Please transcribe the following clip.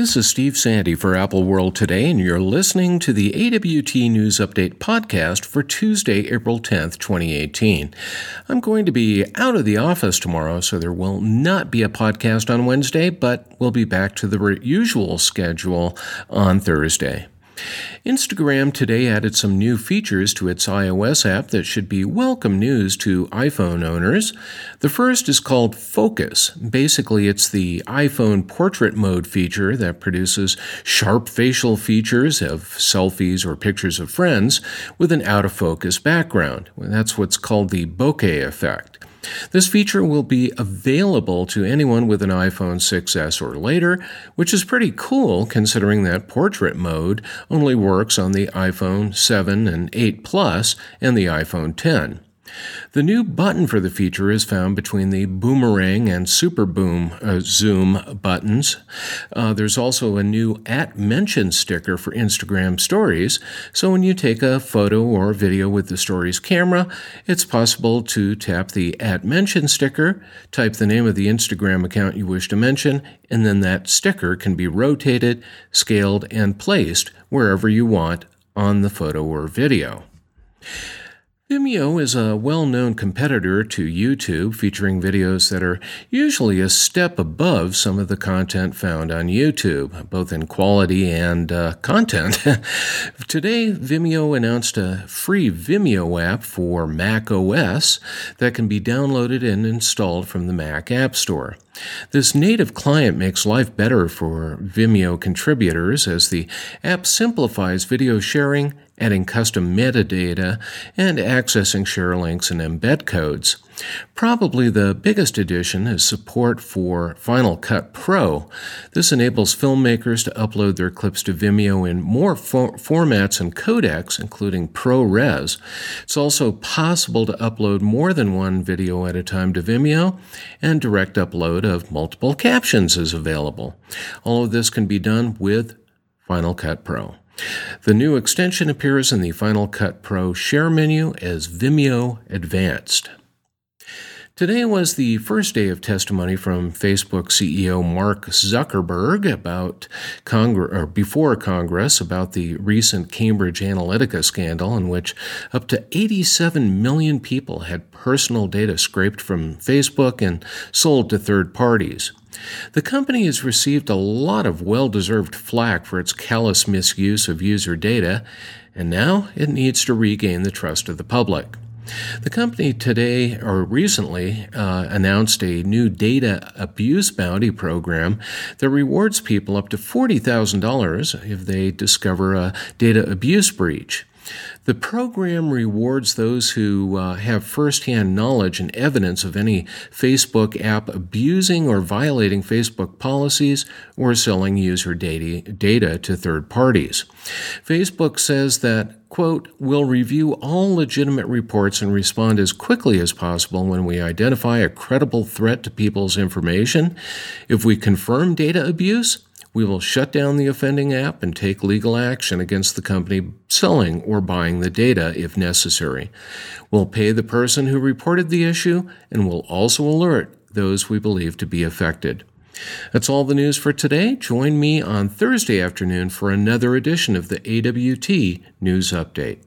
This is Steve Sande for Apple World Today, and you're listening to the AWT News Update podcast for Tuesday, April 10th, 2018. I'm going to be out of the office tomorrow, so there will not be a podcast on Wednesday, but we'll be back to the usual schedule on Thursday. Instagram today added some new features to its iOS app that should be welcome news to iPhone owners. The first is called Focus. Basically, it's the iPhone portrait mode feature that produces sharp facial features of selfies or pictures of friends with an out of focus background. That's what's called the bokeh effect. This feature will be available to anyone with an iPhone 6S or later, which is pretty cool considering that portrait mode only works on the iPhone 7 and 8 Plus and the iPhone 10. The new button for the feature is found between the boomerang and super boom uh, zoom buttons. Uh, there's also a new at mention sticker for Instagram stories. So when you take a photo or video with the stories camera, it's possible to tap the at mention sticker, type the name of the Instagram account you wish to mention, and then that sticker can be rotated, scaled, and placed wherever you want on the photo or video. Vimeo is a well known competitor to YouTube, featuring videos that are usually a step above some of the content found on YouTube, both in quality and uh, content. Today, Vimeo announced a free Vimeo app for Mac OS that can be downloaded and installed from the Mac App Store. This native client makes life better for Vimeo contributors as the app simplifies video sharing, adding custom metadata, and accessing share links and embed codes. Probably the biggest addition is support for Final Cut Pro. This enables filmmakers to upload their clips to Vimeo in more for- formats and codecs, including ProRes. It's also possible to upload more than one video at a time to Vimeo, and direct upload of multiple captions is available. All of this can be done with Final Cut Pro. The new extension appears in the Final Cut Pro share menu as Vimeo Advanced. Today was the first day of testimony from Facebook CEO Mark Zuckerberg about Congress or before Congress about the recent Cambridge Analytica scandal in which up to 87 million people had personal data scraped from Facebook and sold to third parties. The company has received a lot of well deserved flack for its callous misuse of user data, and now it needs to regain the trust of the public. The company today or recently uh, announced a new data abuse bounty program that rewards people up to $40,000 if they discover a data abuse breach. The program rewards those who uh, have firsthand knowledge and evidence of any Facebook app abusing or violating Facebook policies or selling user data, data to third parties. Facebook says that quote, we'll review all legitimate reports and respond as quickly as possible when we identify a credible threat to people's information. If we confirm data abuse, we will shut down the offending app and take legal action against the company selling or buying the data if necessary. We'll pay the person who reported the issue and will also alert those we believe to be affected. That's all the news for today. Join me on Thursday afternoon for another edition of the AWT News Update.